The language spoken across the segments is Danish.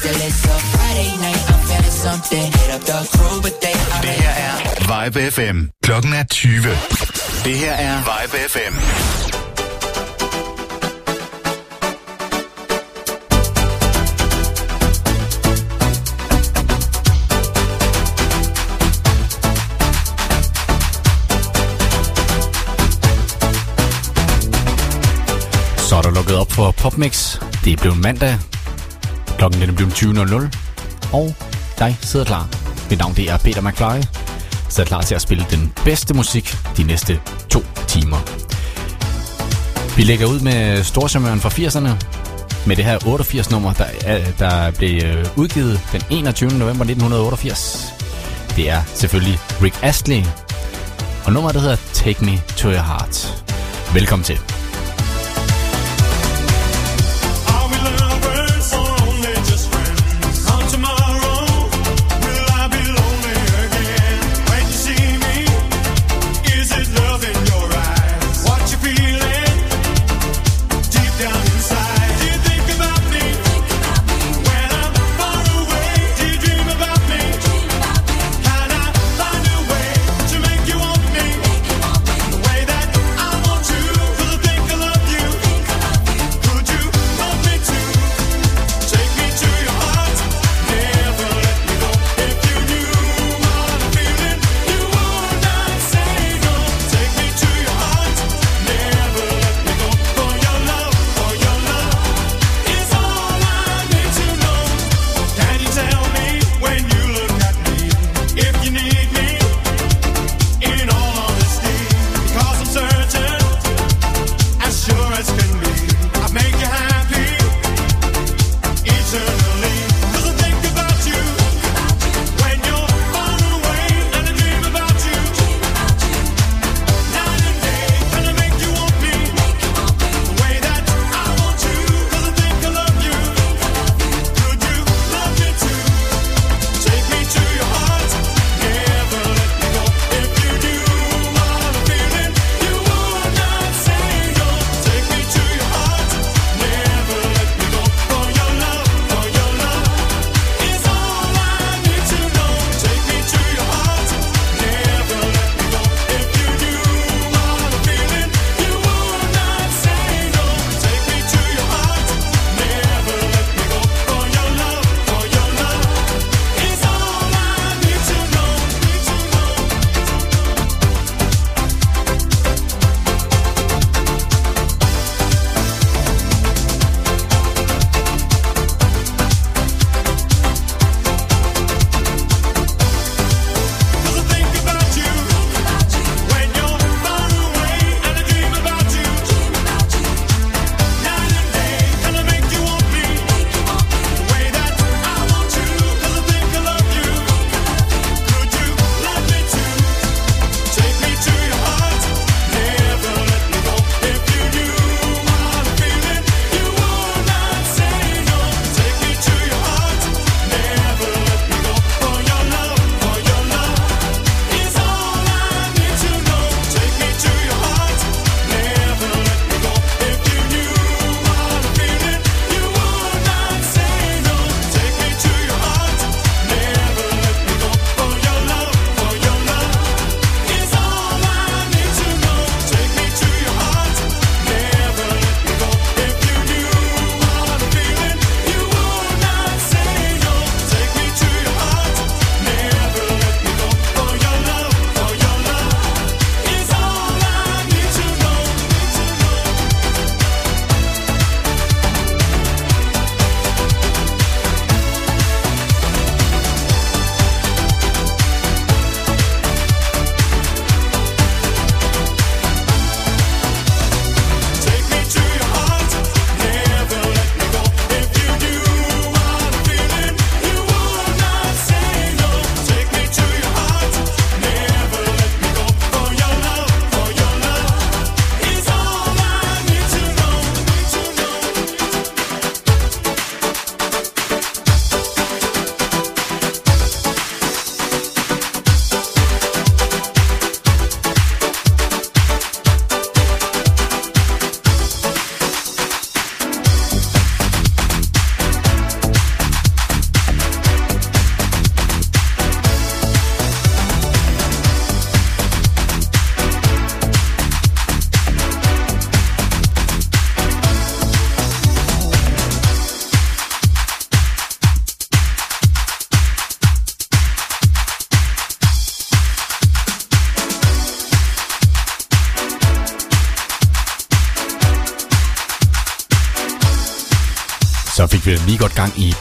Still it's a Friday night, I'm feeling something. Hit up the crew, but they Det her er Vibe FM. Klokken er 20. Det her er Vibe FM. Så er der lukket op for PopMix. Det er blevet mandag. Klokken den er blevet 20.00. Og dig sidder klar. Mit navn det er Peter McFly. Så er klar til at spille den bedste musik de næste to timer. Vi lægger ud med Storchamøren fra 80'erne. Med det her 88-nummer, der, der blev øh, udgivet den 21. november 1988. Det er selvfølgelig Rick Astley. Og nummeret der hedder Take Me To Your Heart. Velkommen til.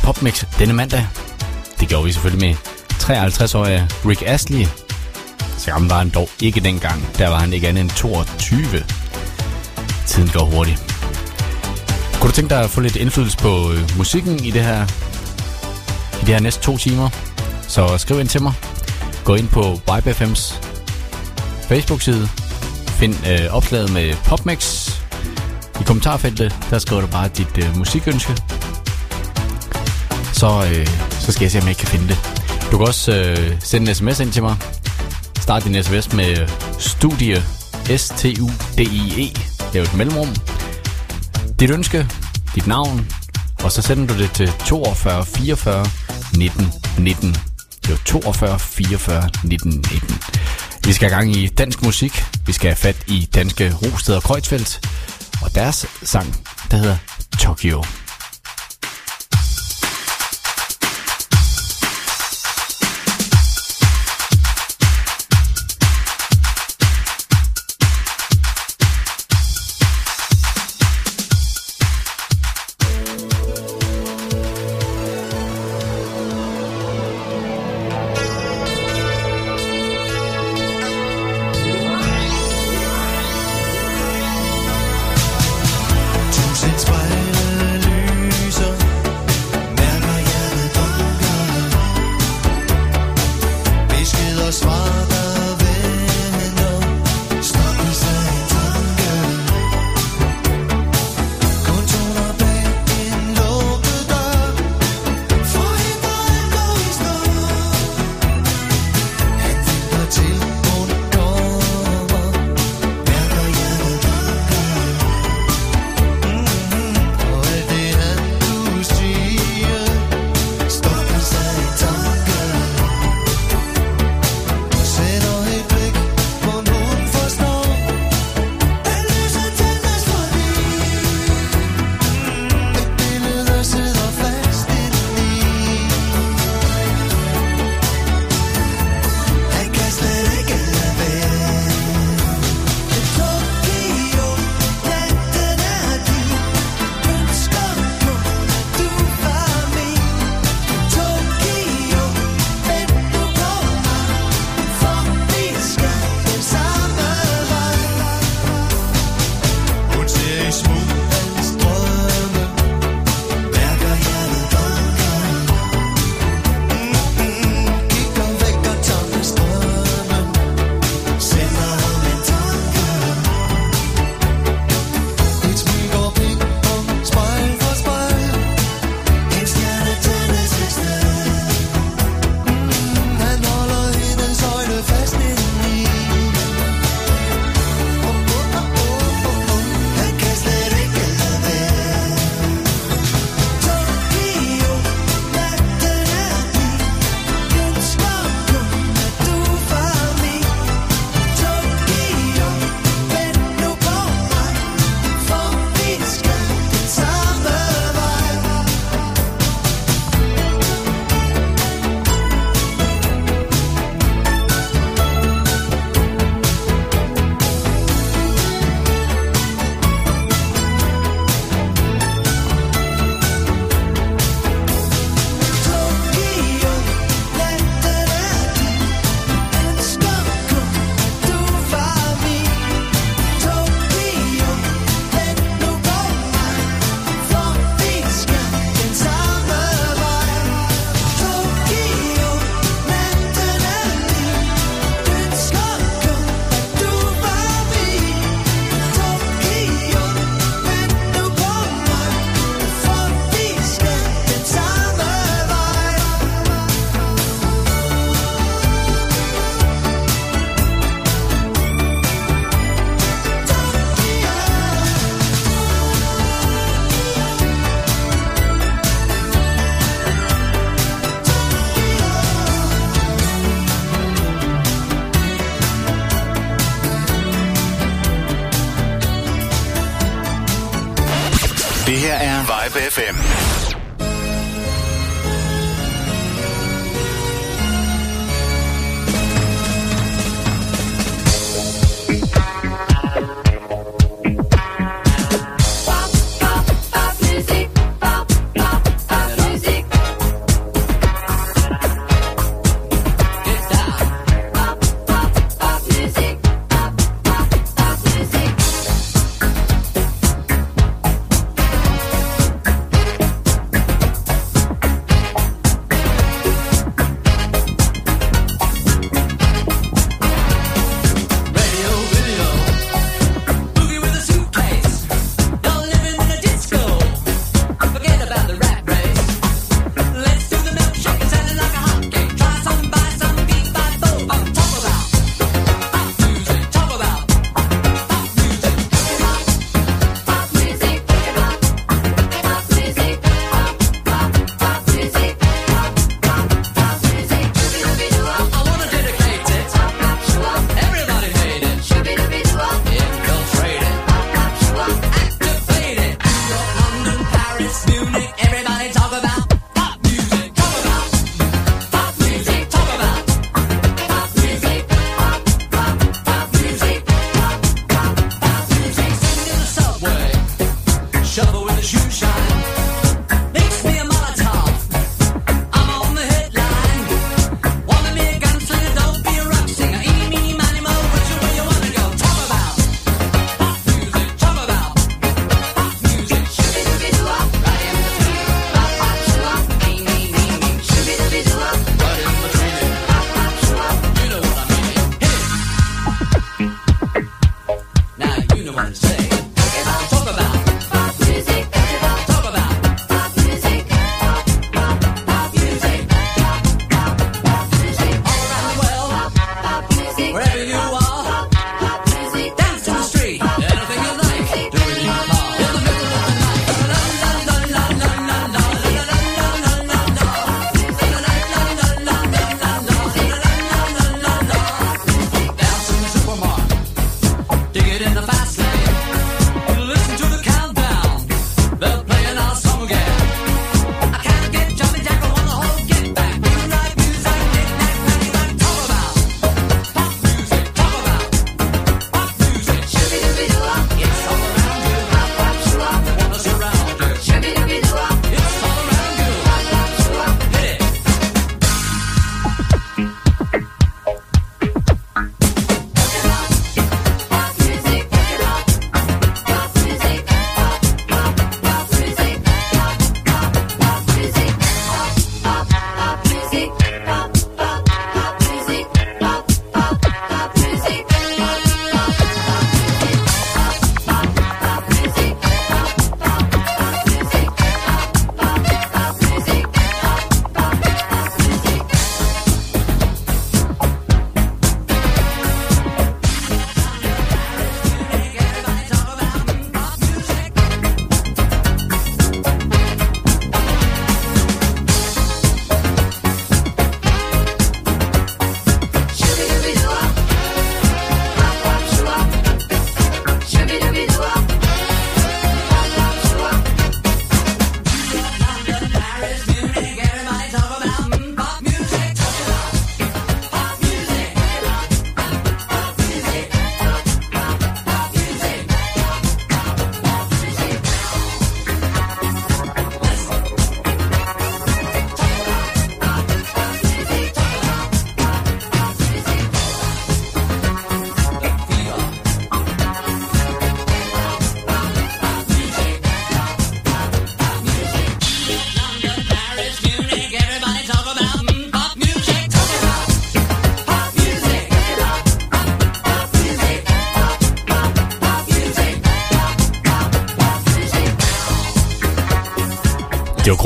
PopMix denne mandag. Det gjorde vi selvfølgelig med 53-årige Rick Astley. Så gammel var han dog ikke dengang. Der var han ikke andet end 22. Tiden går hurtigt. Kunne du tænke dig at få lidt indflydelse på øh, musikken i det her i de her næste to timer? Så skriv ind til mig. Gå ind på YBFM's Facebook-side. Find øh, opslaget med PopMix. I kommentarfeltet, der skriver du bare dit øh, musikønske. Så, øh, så skal jeg se, om jeg kan finde det. Du kan også øh, sende en sms ind til mig. Start din sms med øh, studie, S-T-U-D-I-E, lav et mellemrum. Dit ønske, dit navn, og så sender du det til 42 44 19 19. Det er 42 44 19 19. Vi skal have gang i dansk musik. Vi skal have fat i danske Rosted og Kreuzfeldt. Og deres sang, der hedder Tokyo. FM.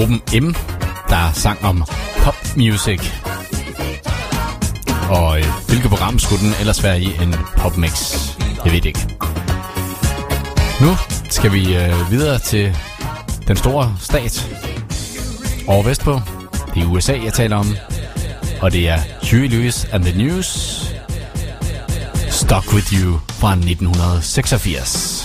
gruppen M, der sang om pop music. Og øh, hvilket program skulle den ellers være i en popmix? Jeg ved ikke. Nu skal vi øh, videre til den store stat over vestpå. Det er USA, jeg taler om. Og det er Huey Lewis and the News. Stuck with you fra 1986.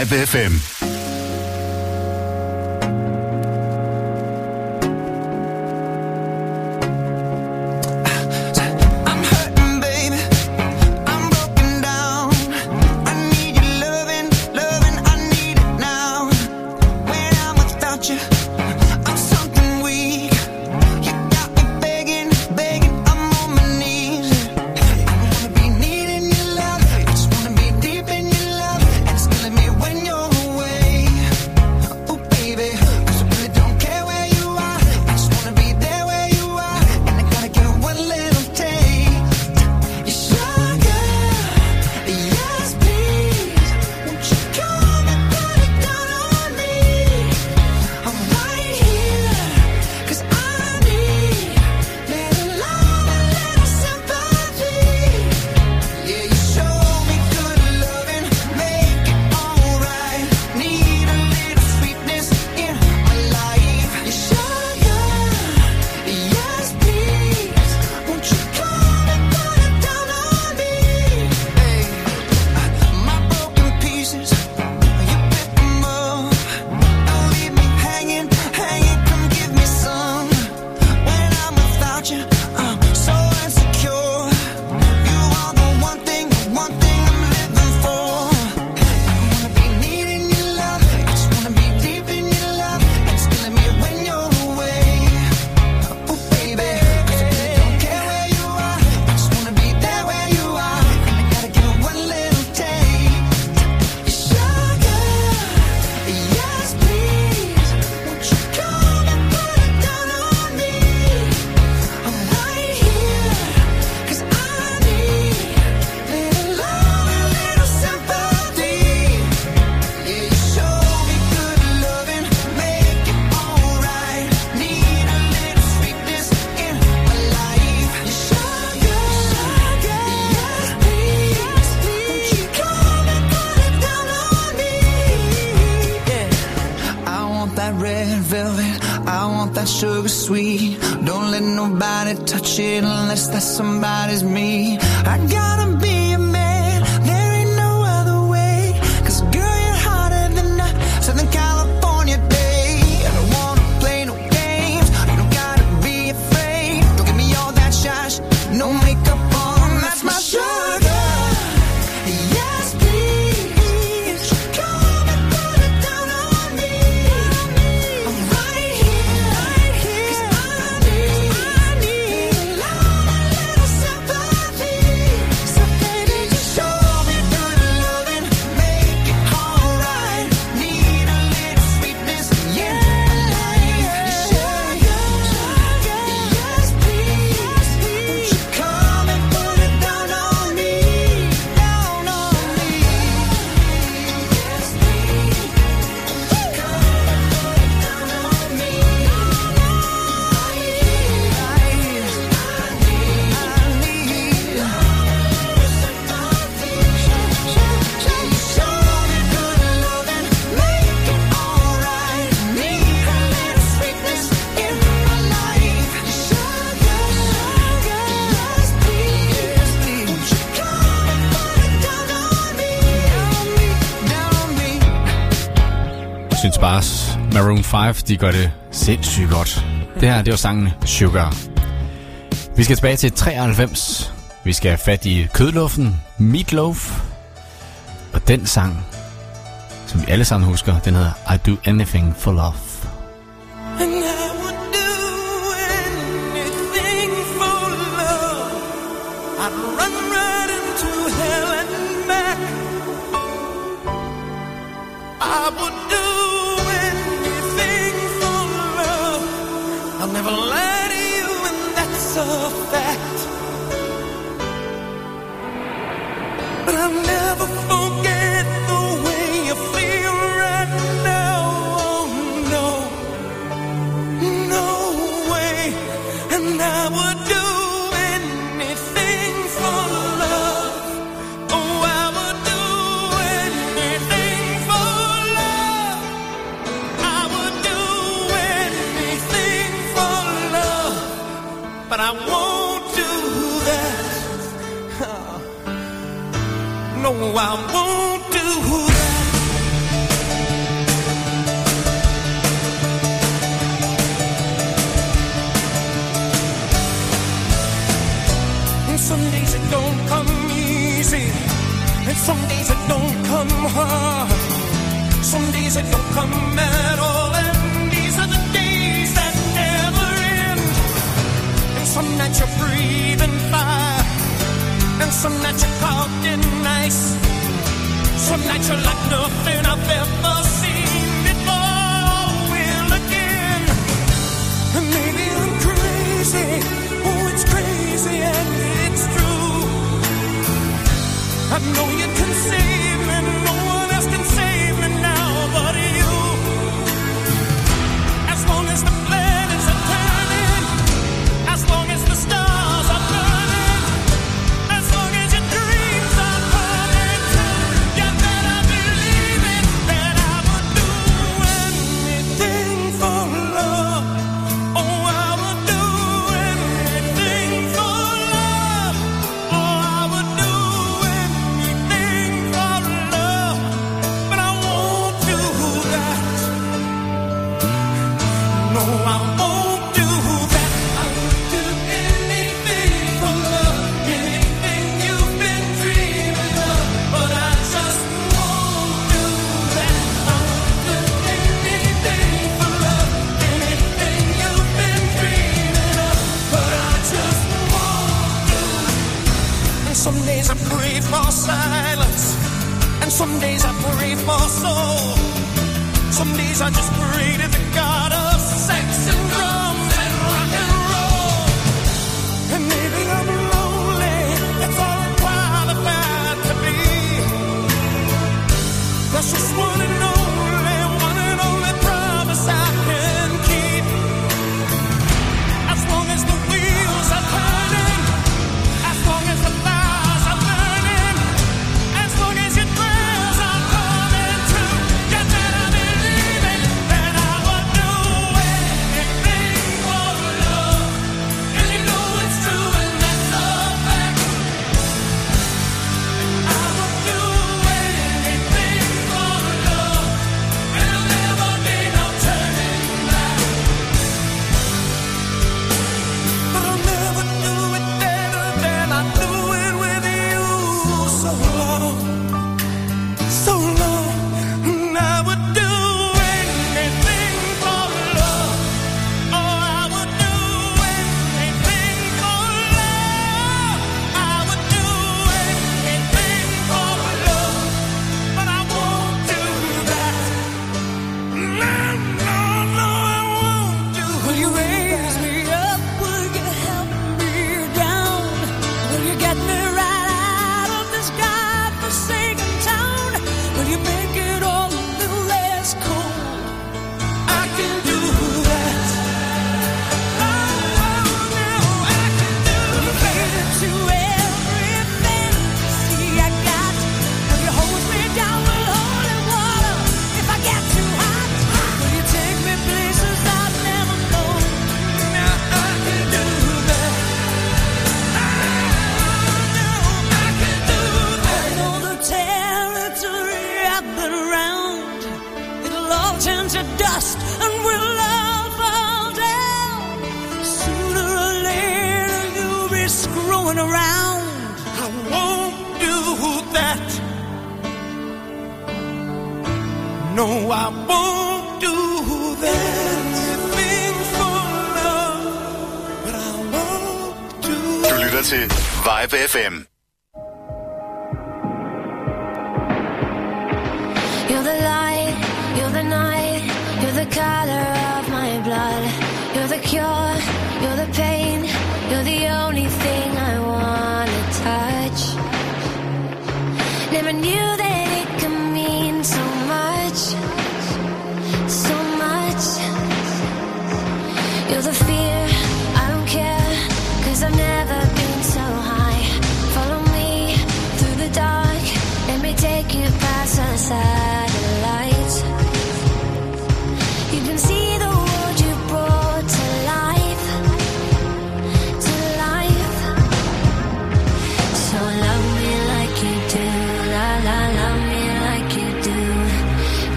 Vibe FM. Maroon 5, de gør det sindssygt godt. Det her, det var sangen Sugar. Vi skal tilbage til 93. Vi skal have fat i kødluften, Meatloaf. Og den sang, som vi alle sammen husker, den hedder I Do Anything For Love. pray for silence, and some days I pray for soul. Some days I just pray to the God of sex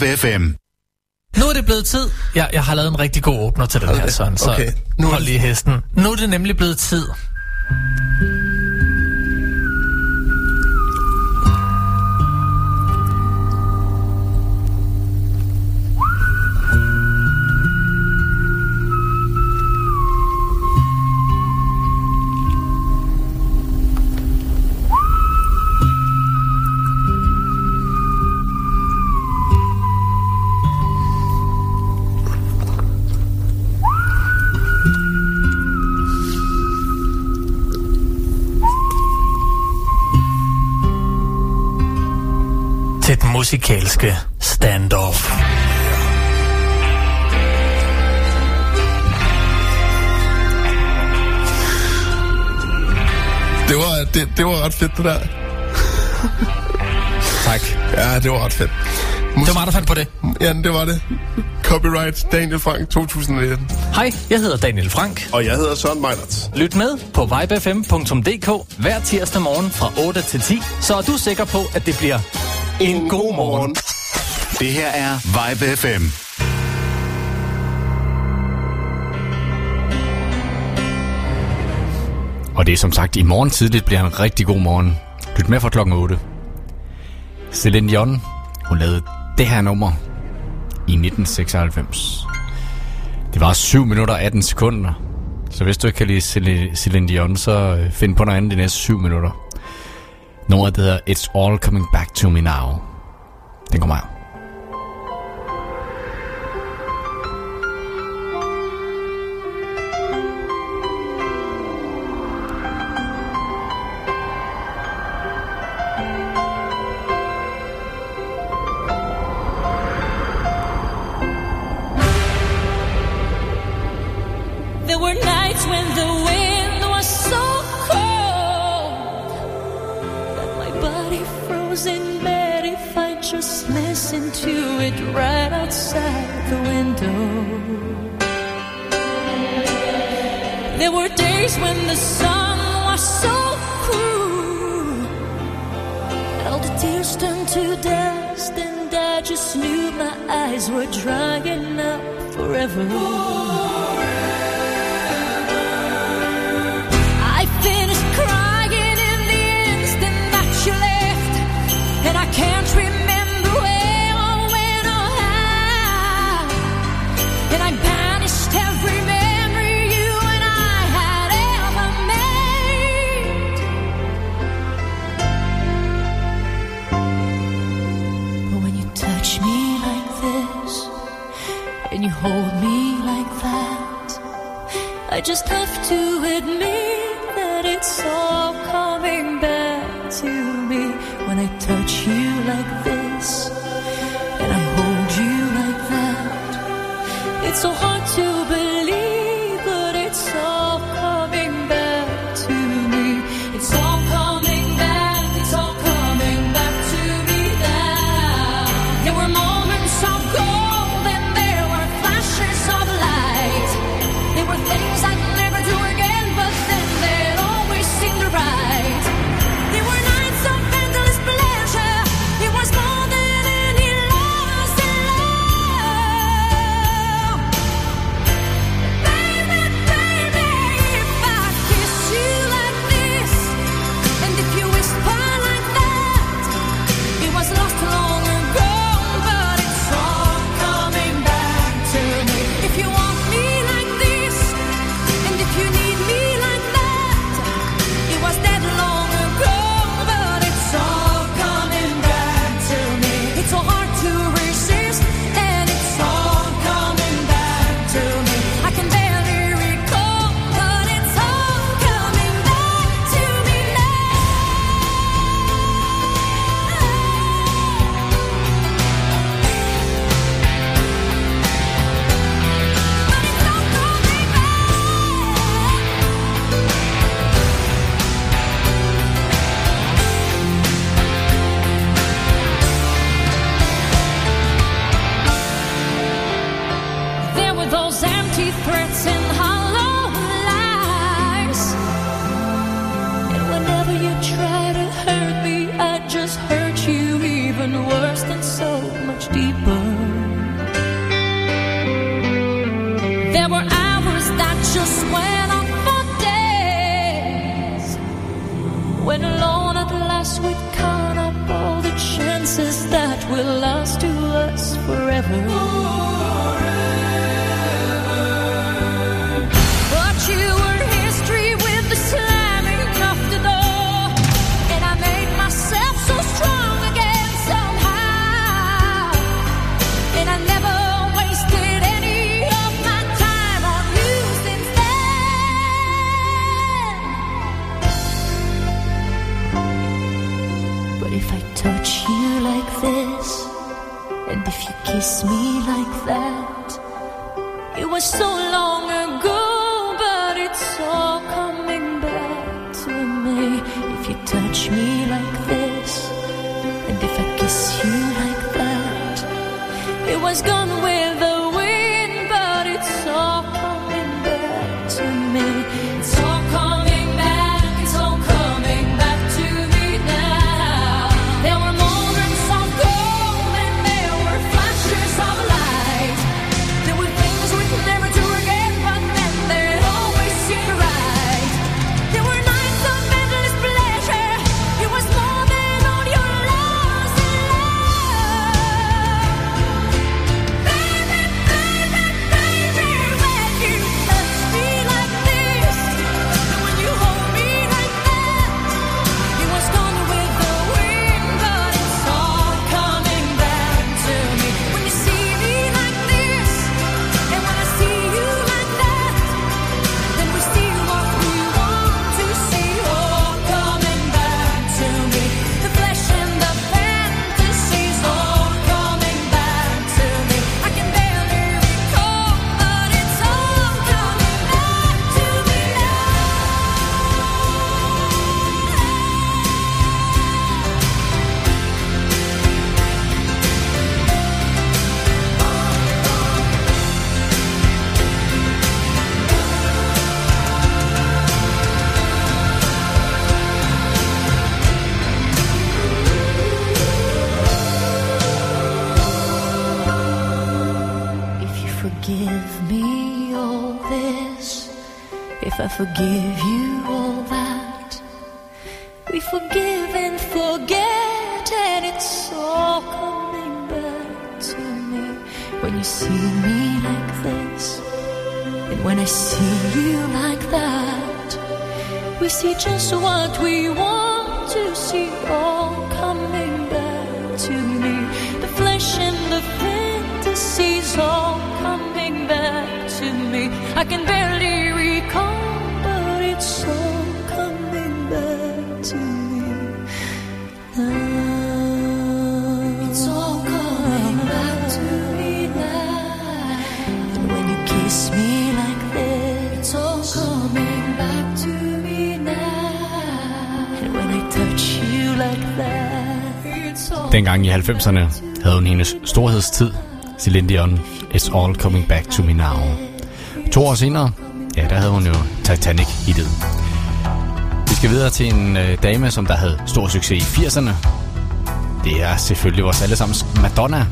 Vibe FM. Nu er det blevet tid. Jeg, jeg har lavet en rigtig god åbner til den okay. her, Søren. Så okay. nu hold lige hesten. Nu er det nemlig blevet tid det, det var ret fedt, det der. tak. Ja, det var ret fedt. Mus- det var mig, der fandt på det. Ja, det var det. Copyright Daniel Frank 2019. Hej, jeg hedder Daniel Frank. Og jeg hedder Søren Meinert. Lyt med på vibefm.dk hver tirsdag morgen fra 8 til 10, så er du sikker på, at det bliver en, en god morgen. morgen. Det her er Vibe FM. Og det er som sagt i morgen tidligt bliver en rigtig god morgen. Lyt med fra klokken 8. Celine Dion, hun lavede det her nummer i 1996. Det var 7 minutter og 18 sekunder. Så hvis du ikke kan lide Celine Dion, så øh, find på noget andet de næste 7 minutter. Nummeret hedder It's All Coming Back To Me Now. Den kommer her. 90'erne havde hun hendes storhedstid. Celine Dion, It's All Coming Back To Me Now. To år senere, ja, der havde hun jo Titanic-hittet. Vi skal videre til en øh, dame, som der havde stor succes i 80'erne. Det er selvfølgelig vores allesammens Madonna.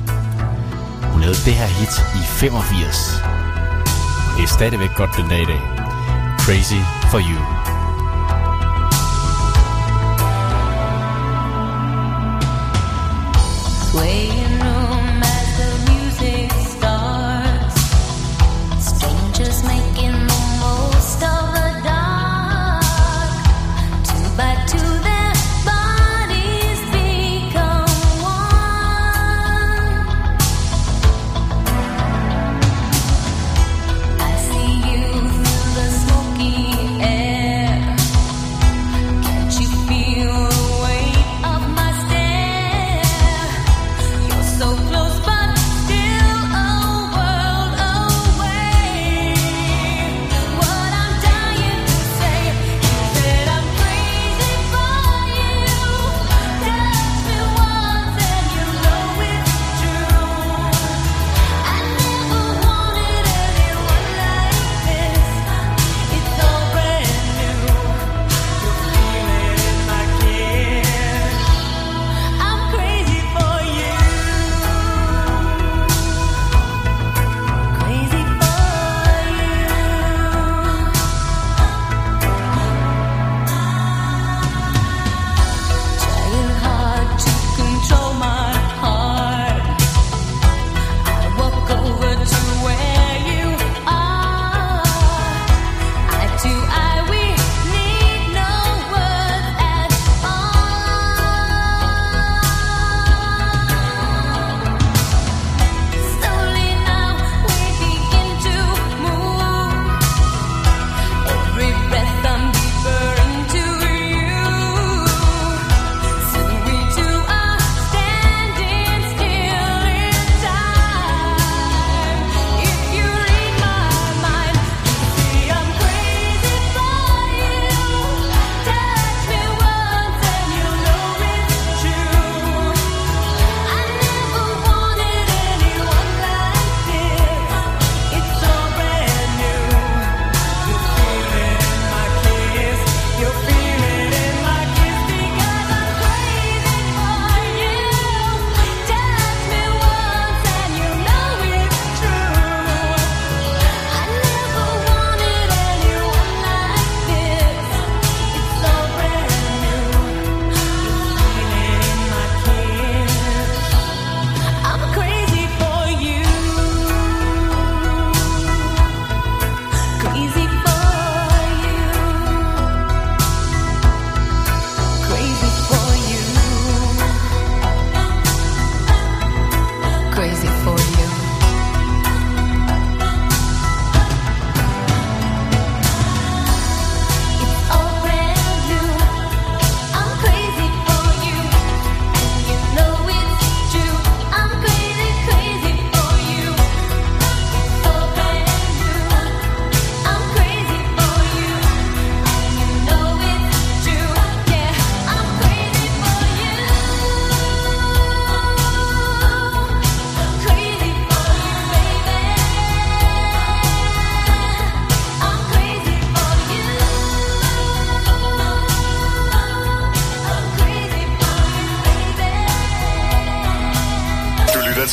Hun lavede det her hit i 85. Det er stadigvæk godt den dag i dag. Crazy for you. way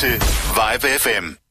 til Vibe FM.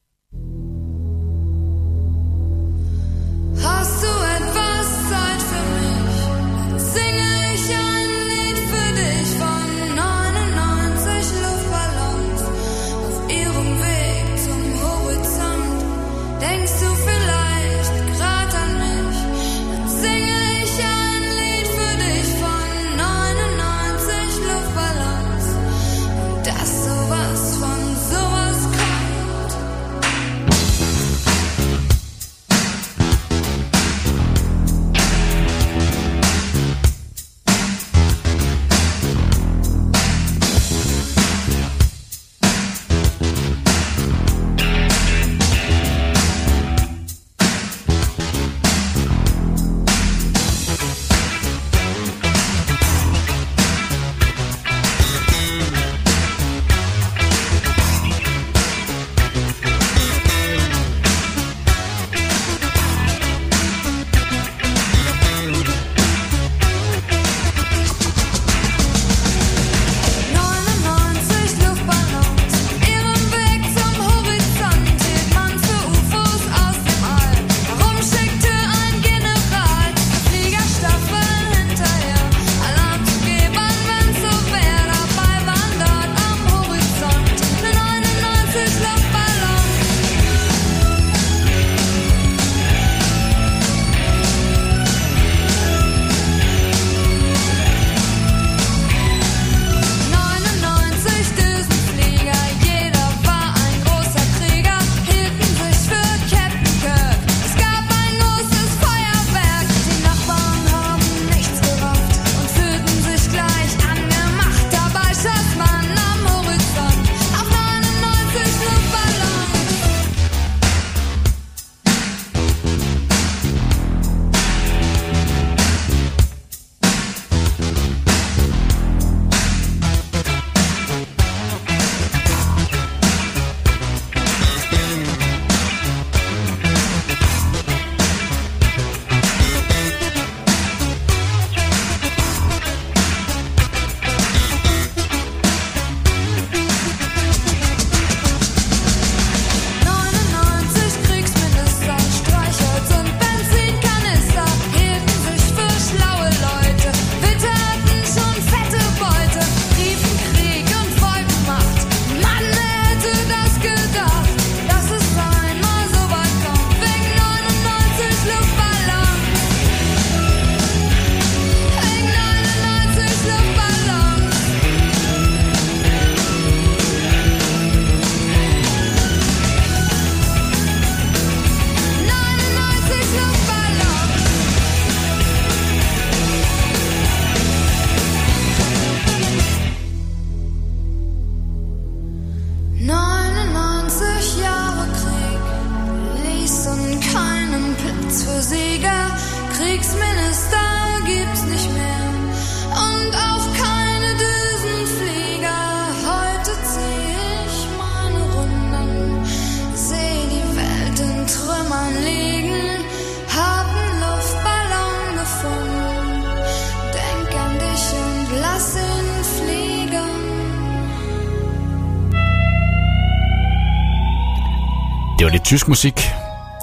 lidt tysk musik.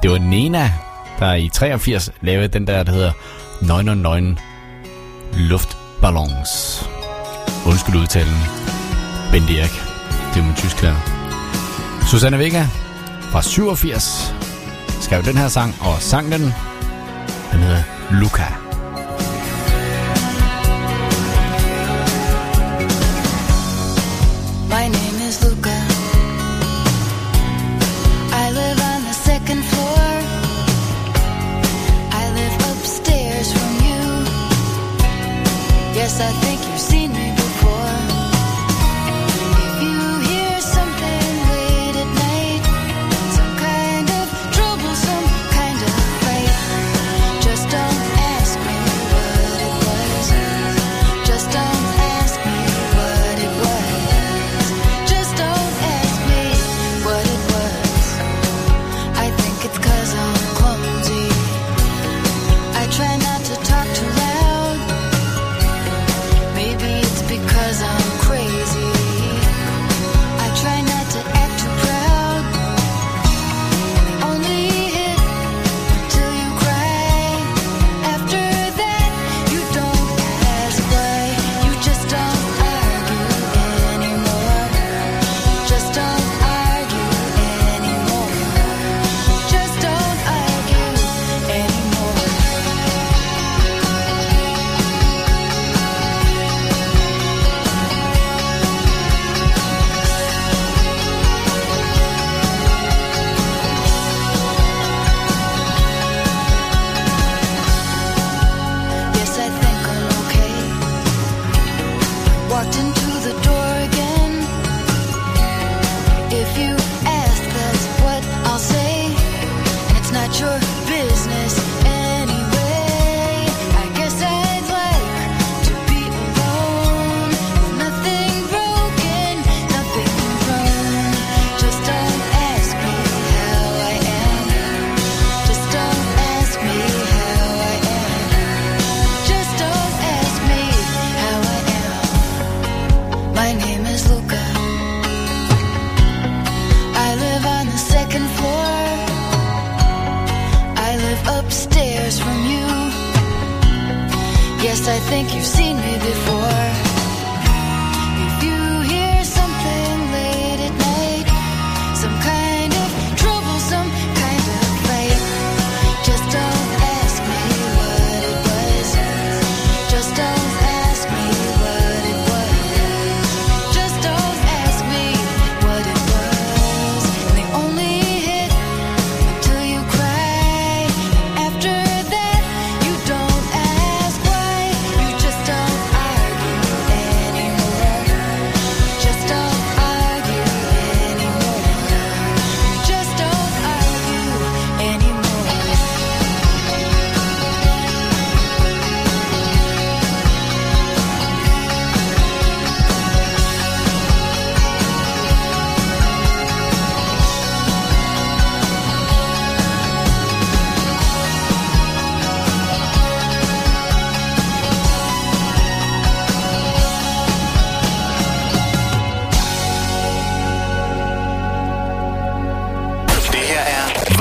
Det var Nena, der i 83 lavede den der, der hedder 909 Luftballons. Undskyld udtalen. Bent Erik. Det er min tysk lærer. Susanne Vega fra 87 skrev den her sang og sang den. Den hedder Luca.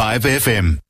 Live FM.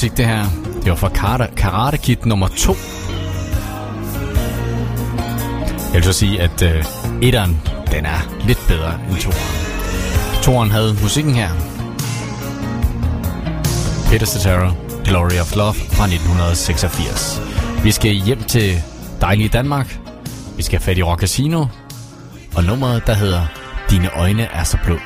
musik, det her. Det var fra Karate, Karate Kid nummer 2. Jeg vil så sige, at øh, etteren, den er lidt bedre end toeren. Toren havde musikken her. Peter Cetera, Glory of Love fra 1986. Vi skal hjem til dejlige Danmark. Vi skal have fat i Rock Casino. Og nummeret, der hedder Dine øjne er så blå.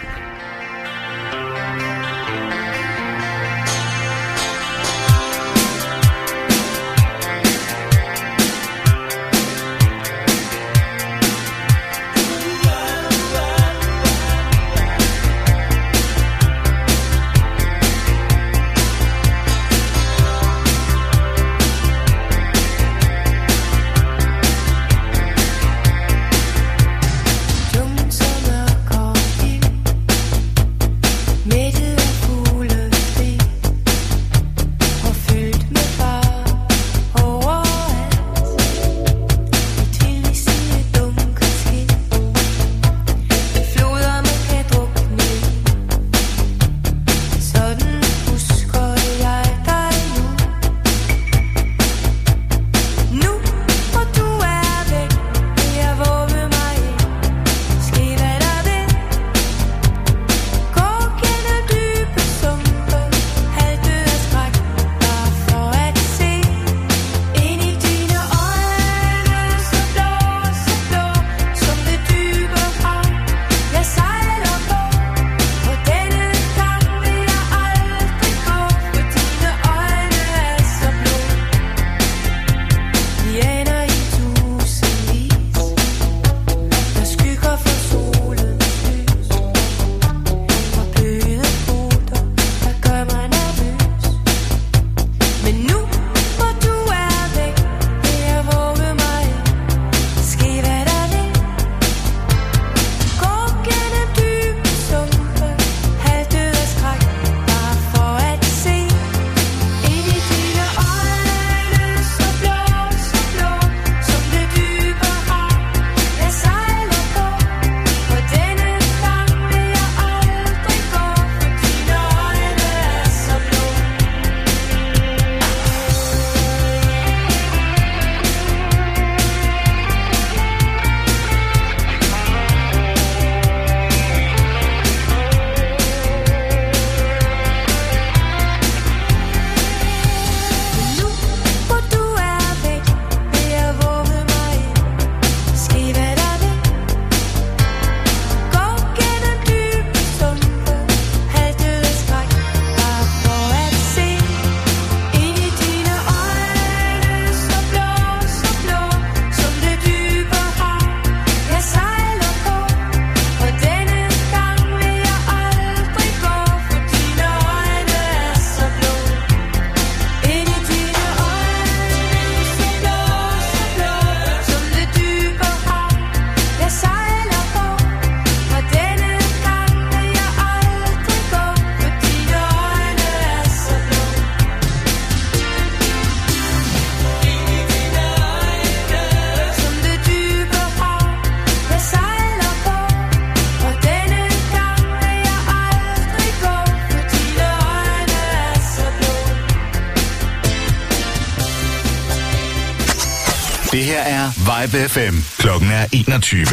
Vibe FM. Klokken er 21.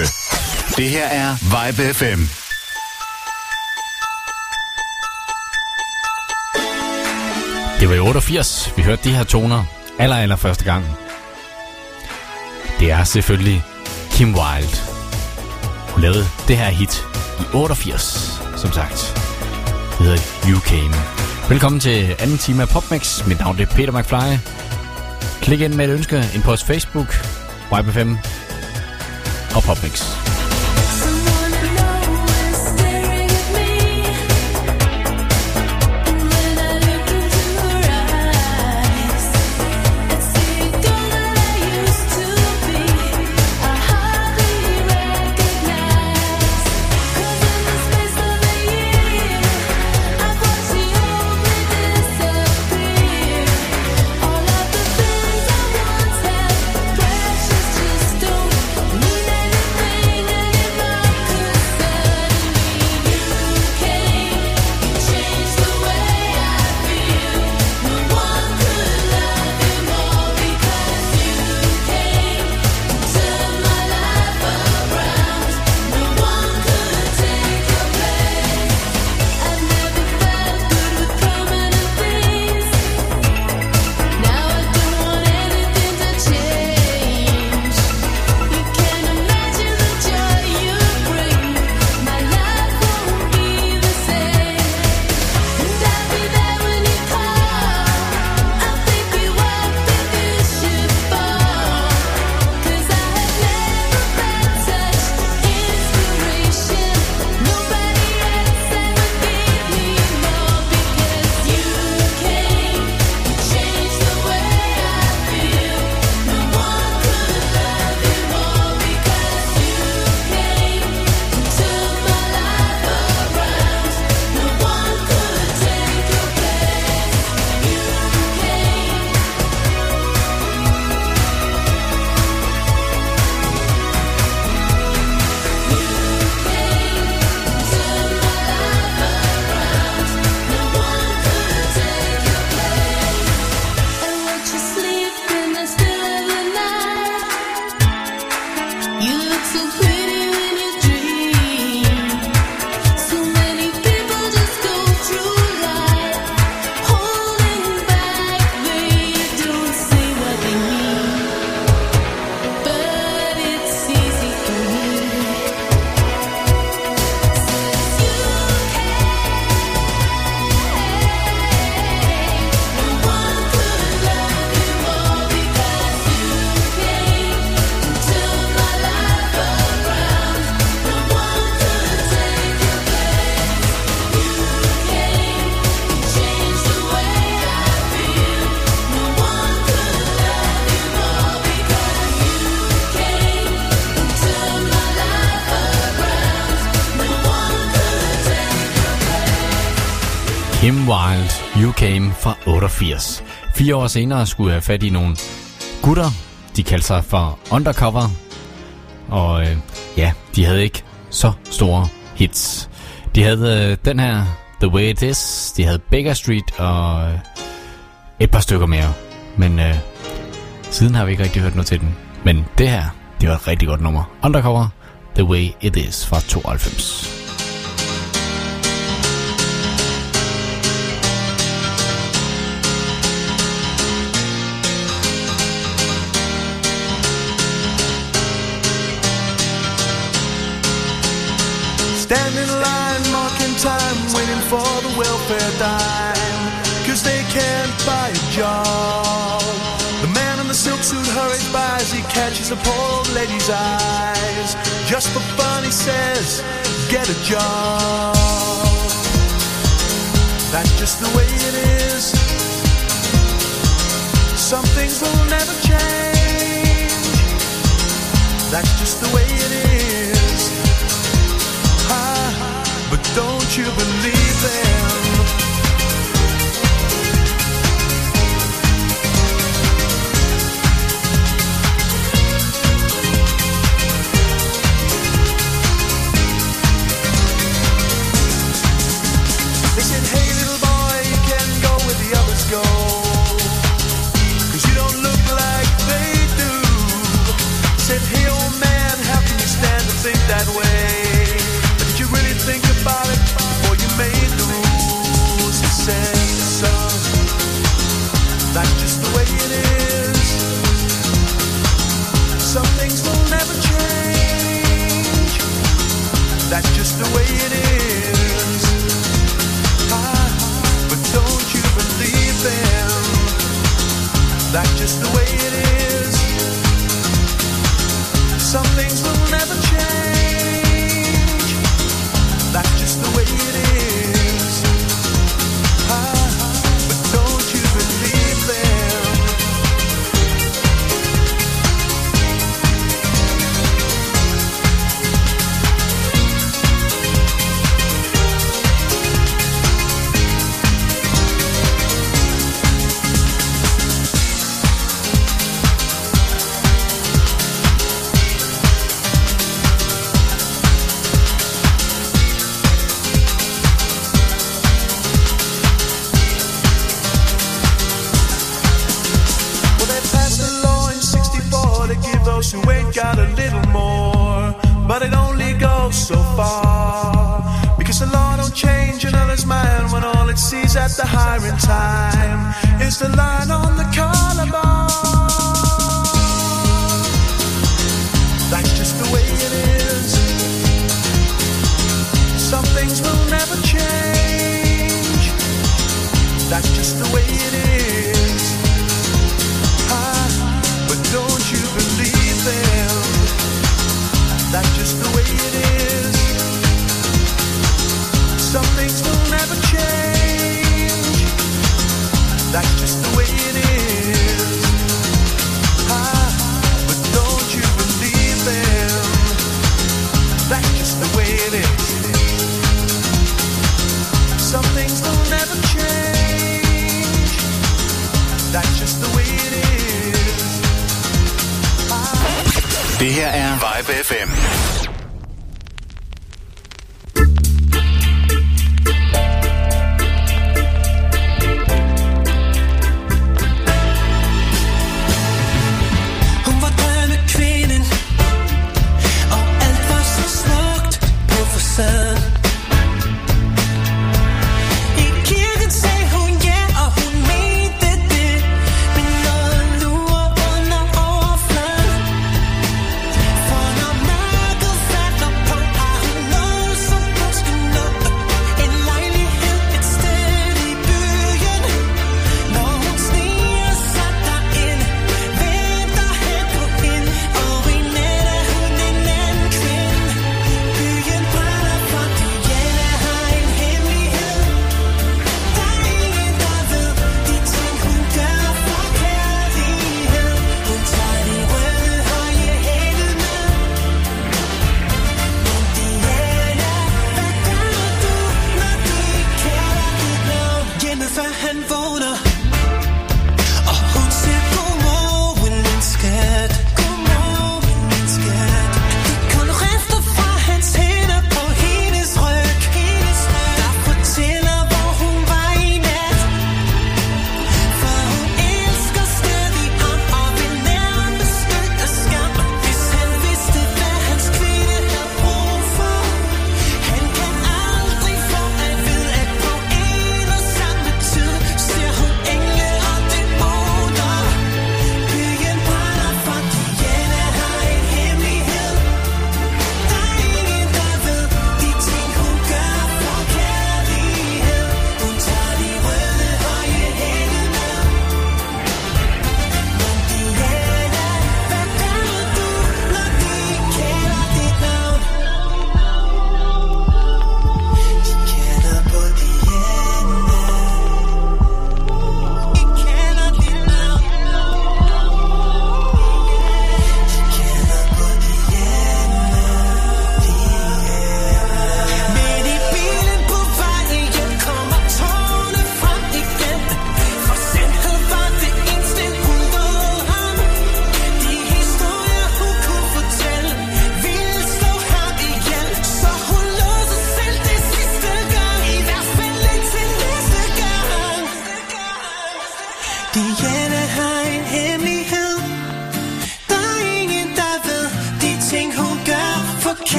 Det her er Vibe FM. Det var i 88, vi hørte de her toner aller, aller første gang. Det er selvfølgelig Kim Wilde. Hun lavede det her hit i 88, som sagt. Det hedder You Came. Velkommen til anden time af PopMix. Mit navn er Peter McFly. Klik ind med et ønske ind på vores Facebook Vibe FM og Popmix. Wild, You Came fra 88. Fire år senere skulle jeg have fat i nogle gutter. De kaldte sig for Undercover. Og øh, ja, de havde ikke så store hits. De havde øh, den her, The Way It Is. De havde Baker Street og øh, et par stykker mere. Men øh, siden har vi ikke rigtig hørt noget til den. Men det her, det var et rigtig godt nummer. Undercover, The Way It Is fra 92. Stand in line, marking time, waiting for the welfare dime. Cause they can't buy a job. The man in the silk suit hurries by as he catches the poor old lady's eyes. Just for fun, he says, get a job. That's just the way it is. Some things will never change. That's just the way it is. You believe? They said, hey little boy, you can go where the others go. That's just the way it is. Ah, but don't you believe them? That's just the way it is. Some things will never at the hiring time. Is the line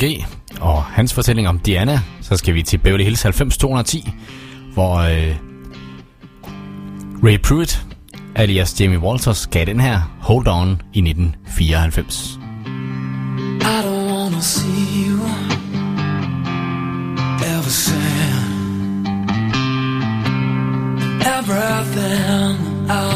Søren G. og hans fortælling om Diana. Så skal vi til Beverly Hills 90210, hvor øh, Ray Pruitt, alias Jamie Walters, gav den her Hold On i 1994. I don't wanna see you ever sad. Everything I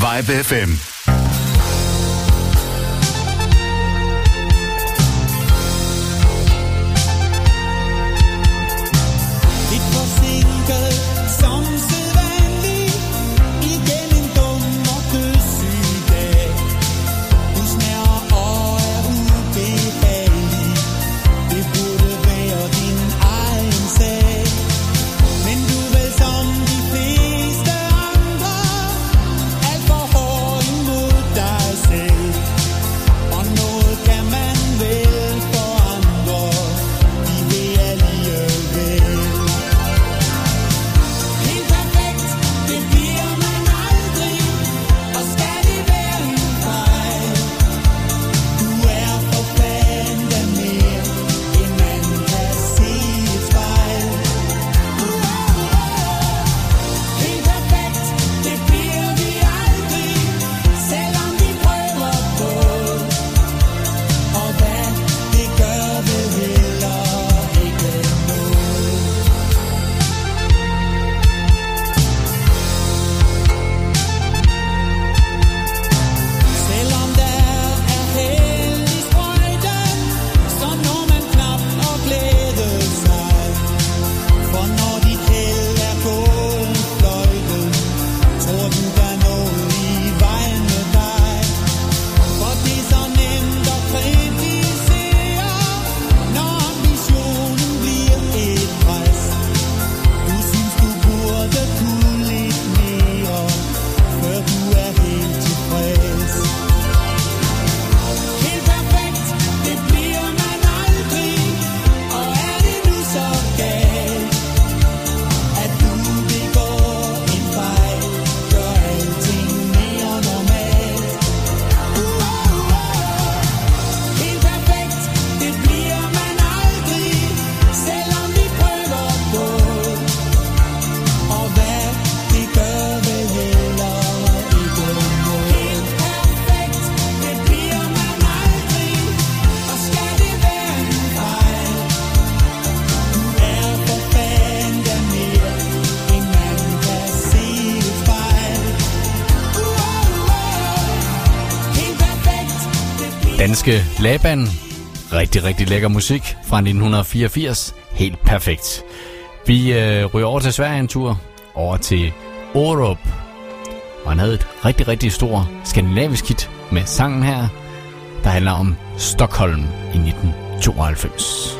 Vibe FM. Laban. Rigtig, rigtig lækker musik fra 1984. Helt perfekt. Vi øh, ryger over til Sverige en tur. Over til Orup. Og han havde et rigtig, rigtig stort skandinavisk hit med sangen her, der handler om Stockholm i 1992.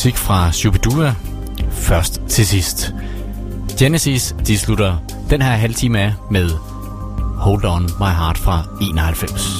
musik fra Shubidua først til sidst. Genesis, de slutter den her halvtime af med Hold On My Heart fra 91.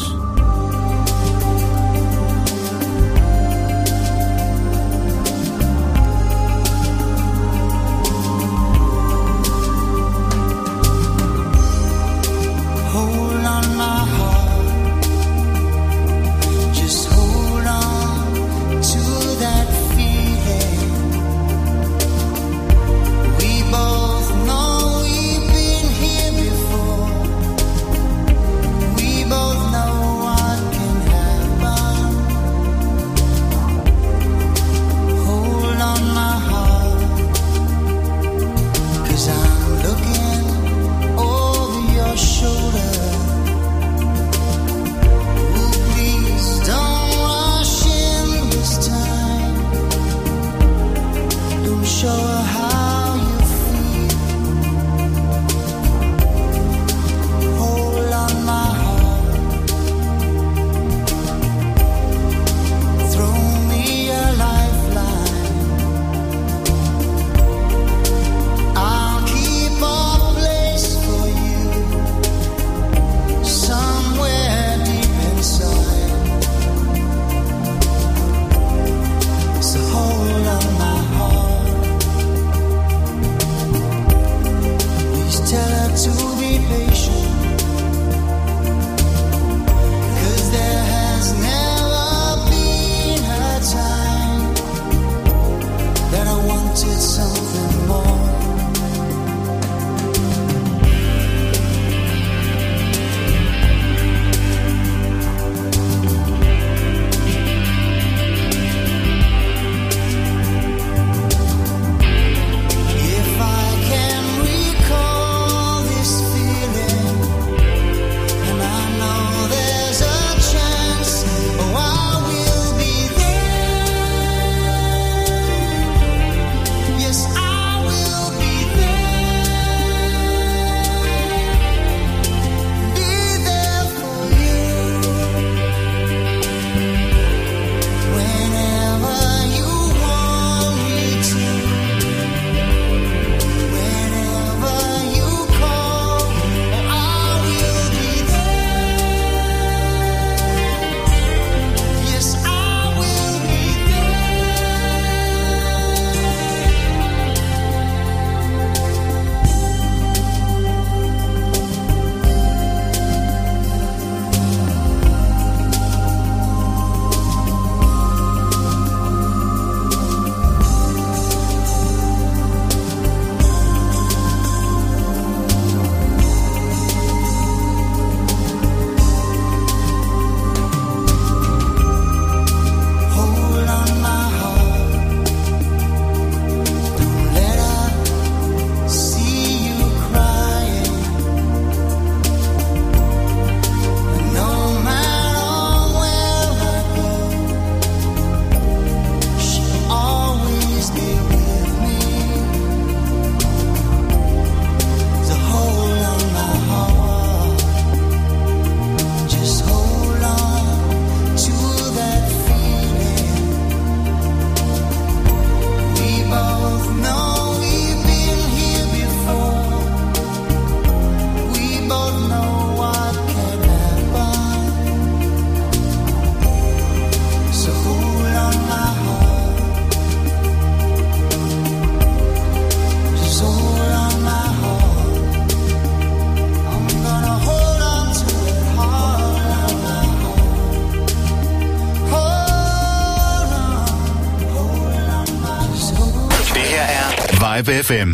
Vibe FM.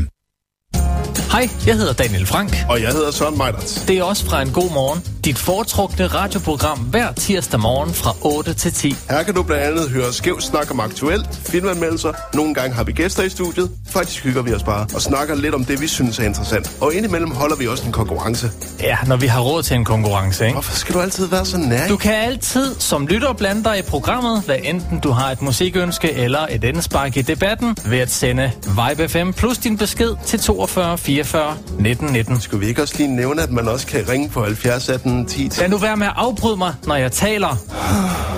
Hej, jeg hedder Daniel Frank. Og jeg hedder Søren Meidert. Det er også fra en god morgen. Dit foretrukne radioprogram hver tirsdag morgen fra 8 til 10. Her kan du blandt andet høre skæv snak om aktuelt, filmanmeldelser, nogle gange har vi gæster i studiet, faktisk hygger vi os bare og snakker lidt om det, vi synes er interessant. Og indimellem holder vi også en konkurrence. Ja, når vi har råd til en konkurrence, ikke? Hvorfor skal du altid være så nær? Du kan altid som lytter blande dig i programmet, hvad enten du har et musikønske eller et indspark i debatten, ved at sende Vibe FM plus din besked til 42 44 19 19. Skulle vi ikke også lige nævne, at man også kan ringe på 70 18 10 Lad nu være med at afbryde mig, når jeg taler.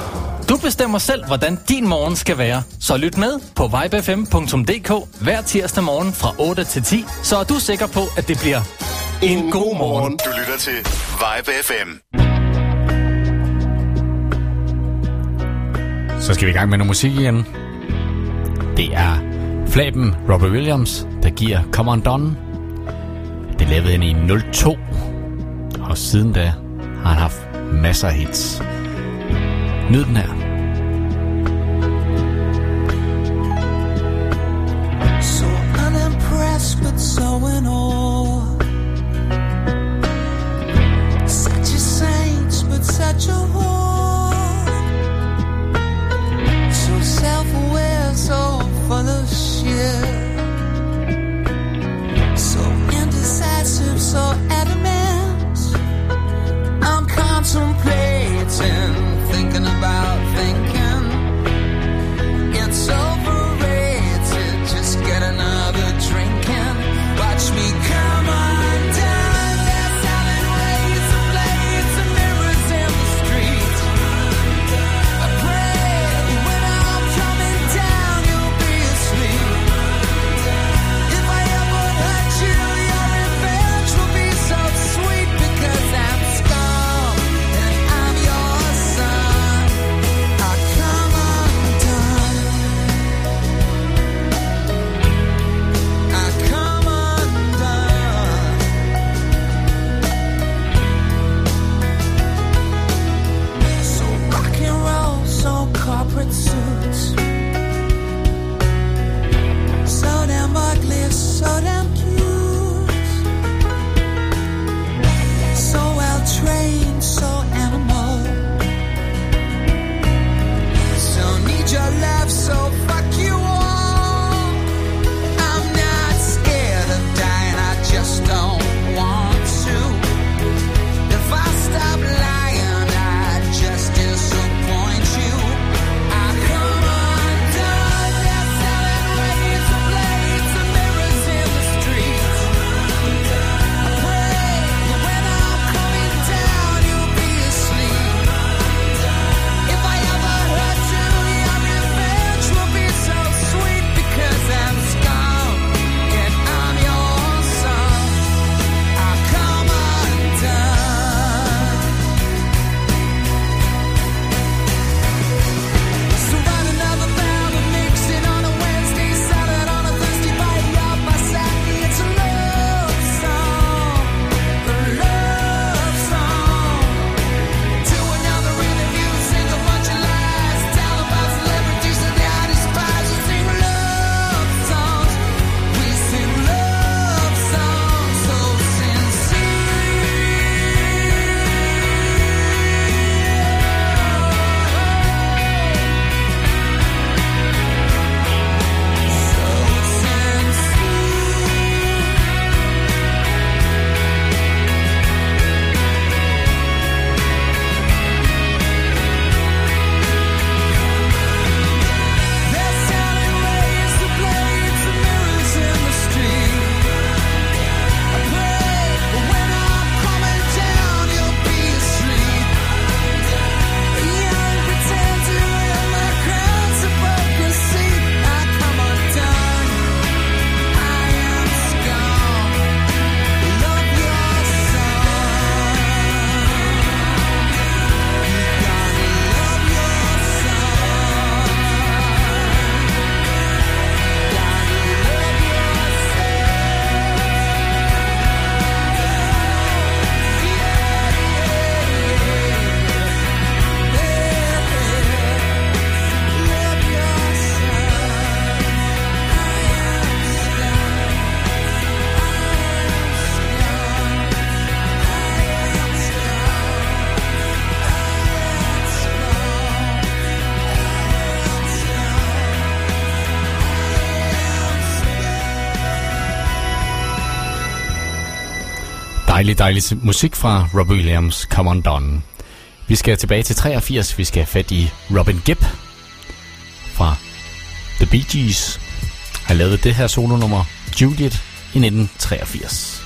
Du bestemmer selv, hvordan din morgen skal være. Så lyt med på vibefm.dk hver tirsdag morgen fra 8 til 10, så er du sikker på, at det bliver en god morgen. Du lytter til Vibe FM. Så skal vi i gang med noget musik igen. Det er Flaben Robert Williams, der giver Come On Don. Det lavede han i 02. Og siden da har han haft masser af hits. Nyd den her. Dejlig, dejlig musik fra Robbie Williams, Come On Down. Vi skal tilbage til 83. Vi skal have fat i Robin Gibb fra The Bee Gees. Han lavede det her solonummer, Juliet, i 1983.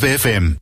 Vibe FM.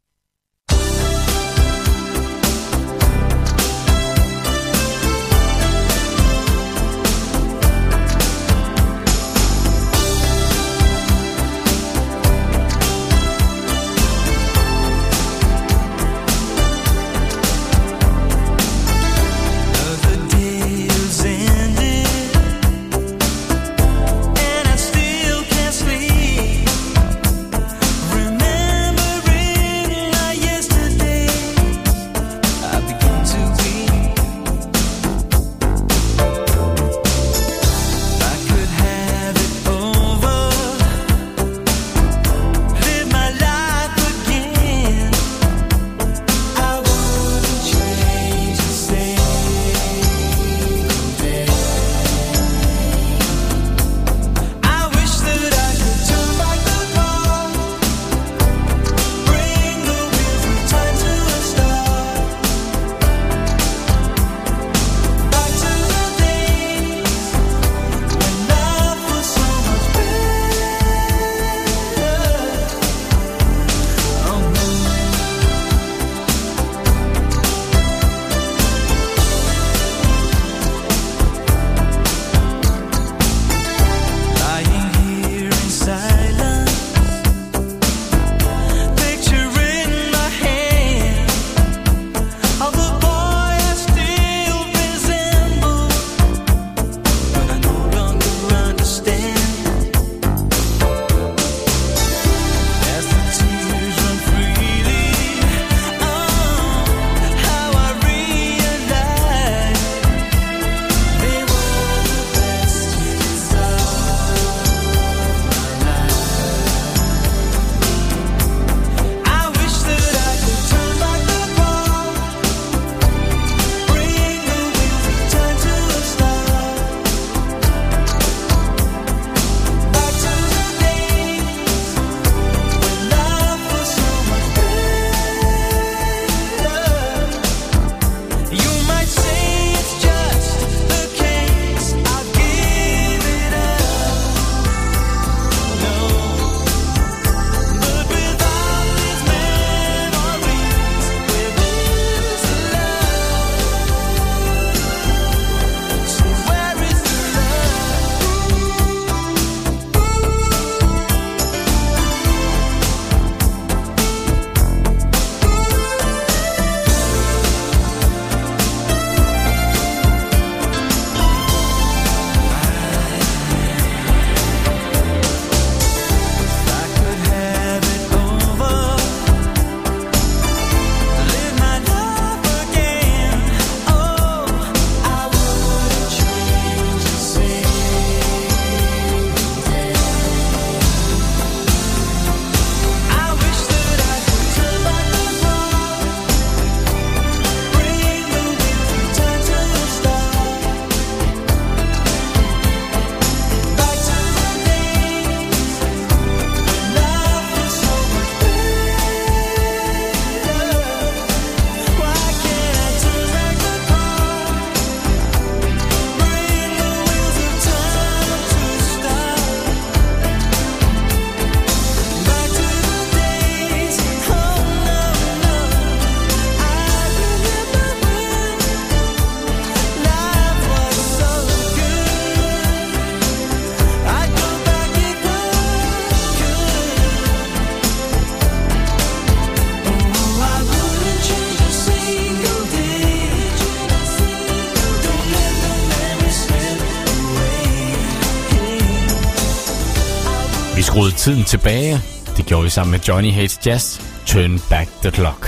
tiden tilbage. Det gjorde vi sammen med Johnny Hates Jazz, Turn Back the Clock.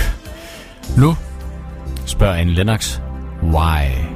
Nu spørger Anne Lennox, why?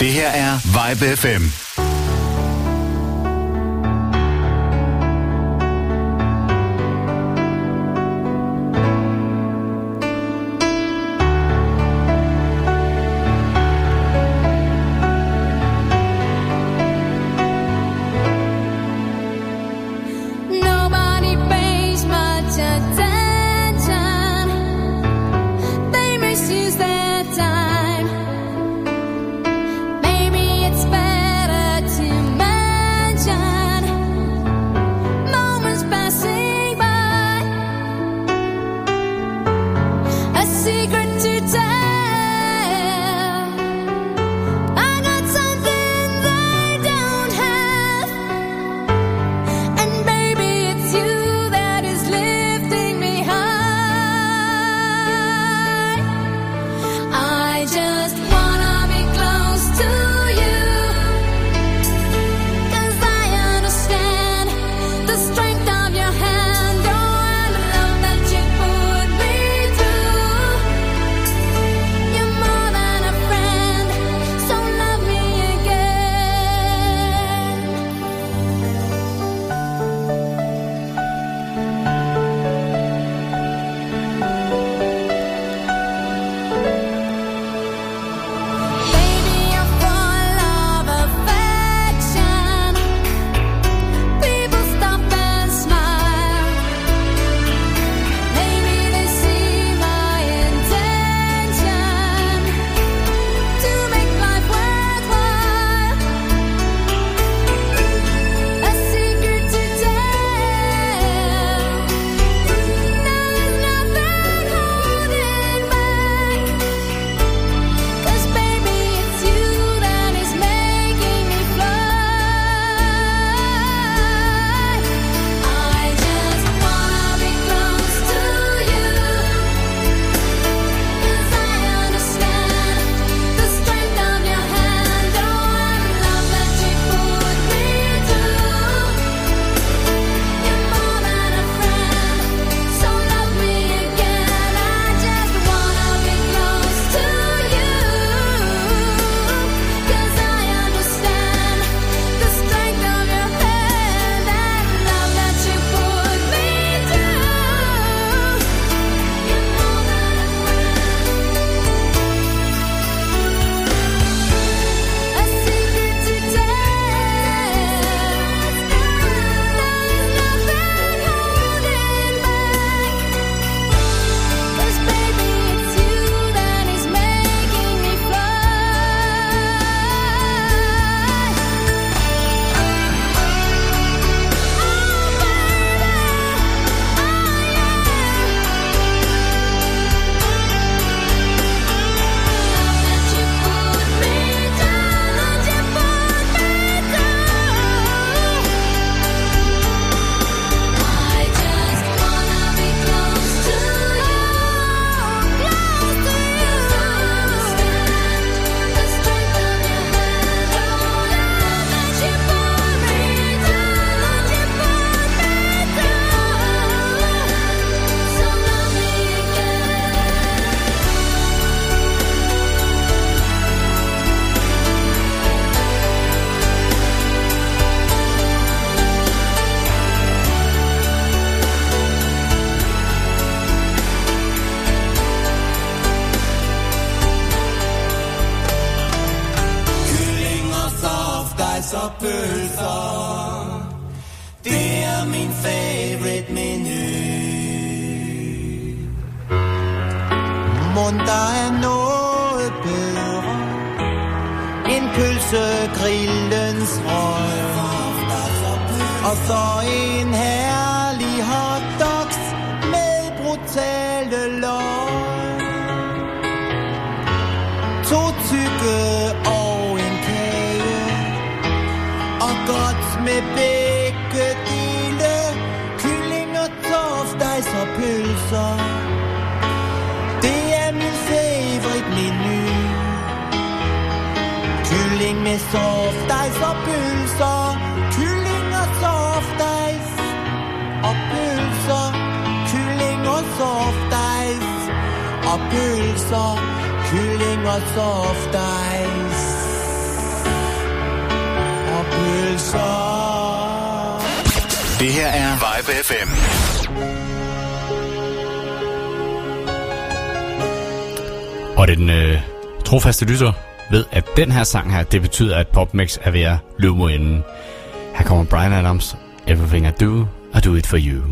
Det her er Vibe FM. trofaste lytter ved, at den her sang her, det betyder, at PopMix er ved at løbe mod enden. Her kommer Brian Adams, Everything I Do, I Do It For You.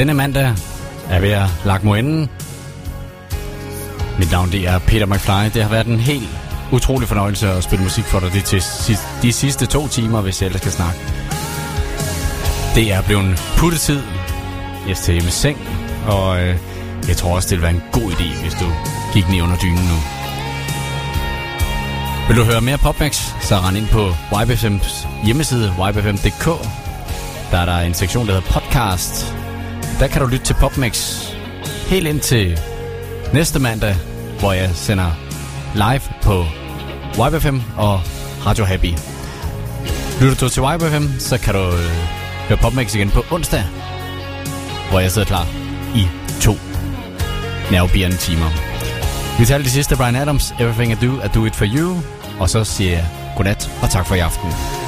Denne mandag er ved at lagt mod enden. Mit navn det er Peter McFly. Det har været en helt utrolig fornøjelse at spille musik for dig de, til, de sidste to timer, hvis jeg ellers skal snakke. Det er blevet puttetid. Jeg skal hjem i seng, og øh, jeg tror også, det ville være en god idé, hvis du gik ned under dynen nu. Vil du høre mere PopMax, så rend ind på YBFM's hjemmeside, ybfm.dk. Der er der en sektion, der hedder podcast. Der kan du lytte til PopMix helt ind til næste mandag, hvor jeg sender live på YBFM og Radio Happy. Lytter du til YBFM, så kan du øh, høre PopMix igen på onsdag, hvor jeg sidder klar i to nervebjørne timer. Vi taler det sidste Brian Adams, Everything I Do, I Do It For You, og så siger jeg godnat og tak for i aften.